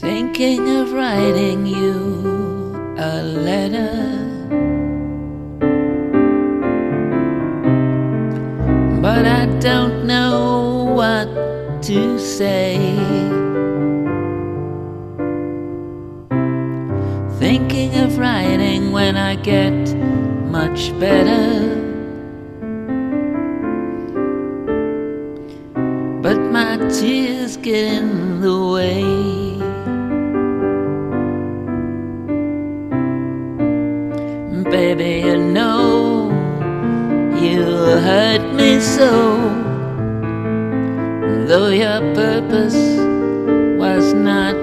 Thinking of writing you a letter. But I don't know what to say. Thinking of writing when I get much better. But my tears get in Baby, you know you hurt me so. Though your purpose was not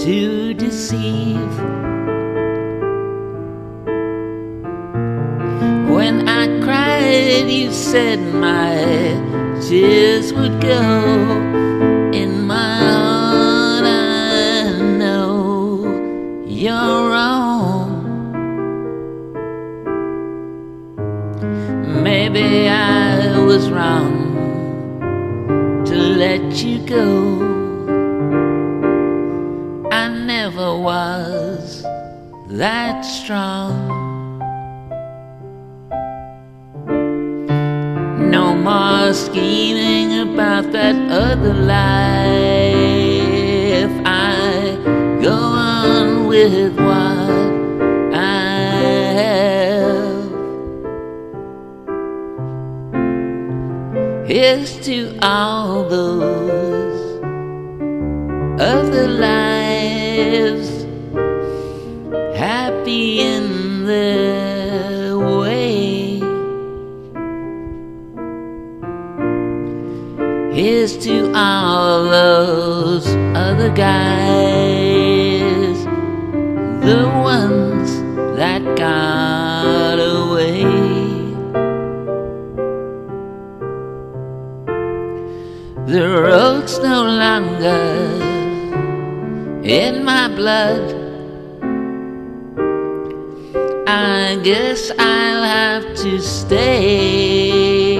to deceive. When I cried, you said my tears would go. Was wrong to let you go. I never was that strong. No more scheming about that other life. I go on with what Here's to all those other lives, happy in their way. Here's to all those other guys, the ones blood. I guess I'll have to stay.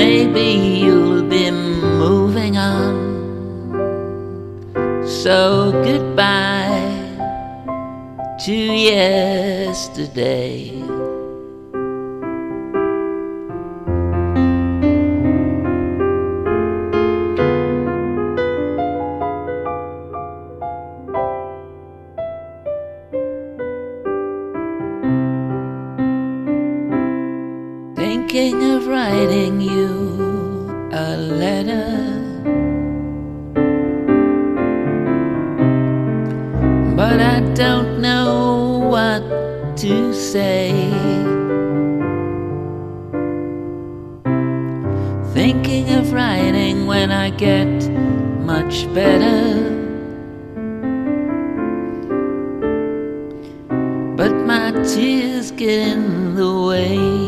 Maybe you'll be moving on. So goodbye to yesterday. Thinking of writing you a letter. But I don't know what to say. Thinking of writing when I get much better. But my tears get in the way.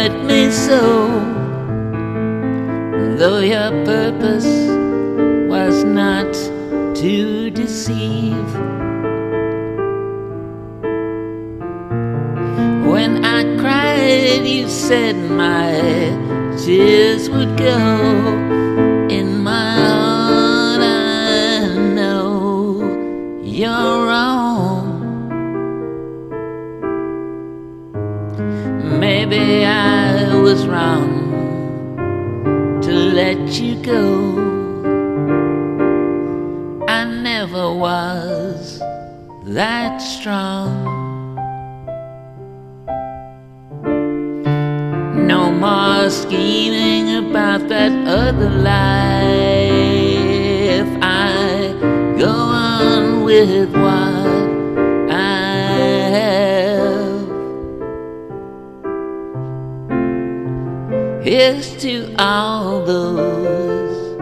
Hurt me so. Though your purpose was not to deceive. When I cried, you said my tears would go. Maybe I was wrong to let you go. I never was that strong. No more scheming about that other life. I go on with what Here's to all those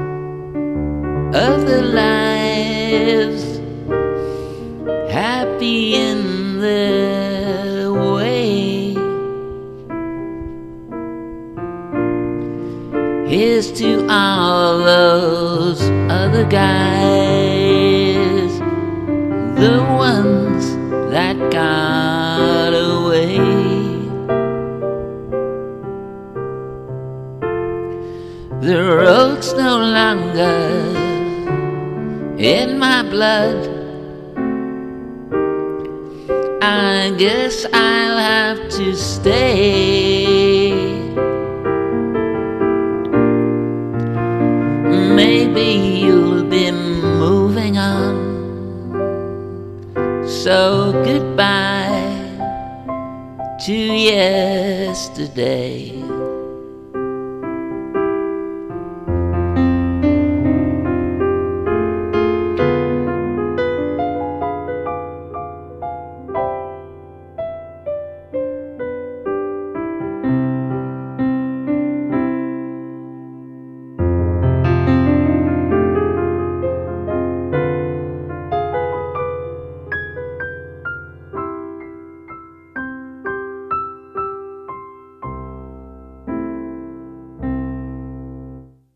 other lives, happy in their way. Here's to all those other guys, the ones that got The road's no longer in my blood. I guess I'll have to stay. Maybe you'll be moving on. So goodbye to yesterday.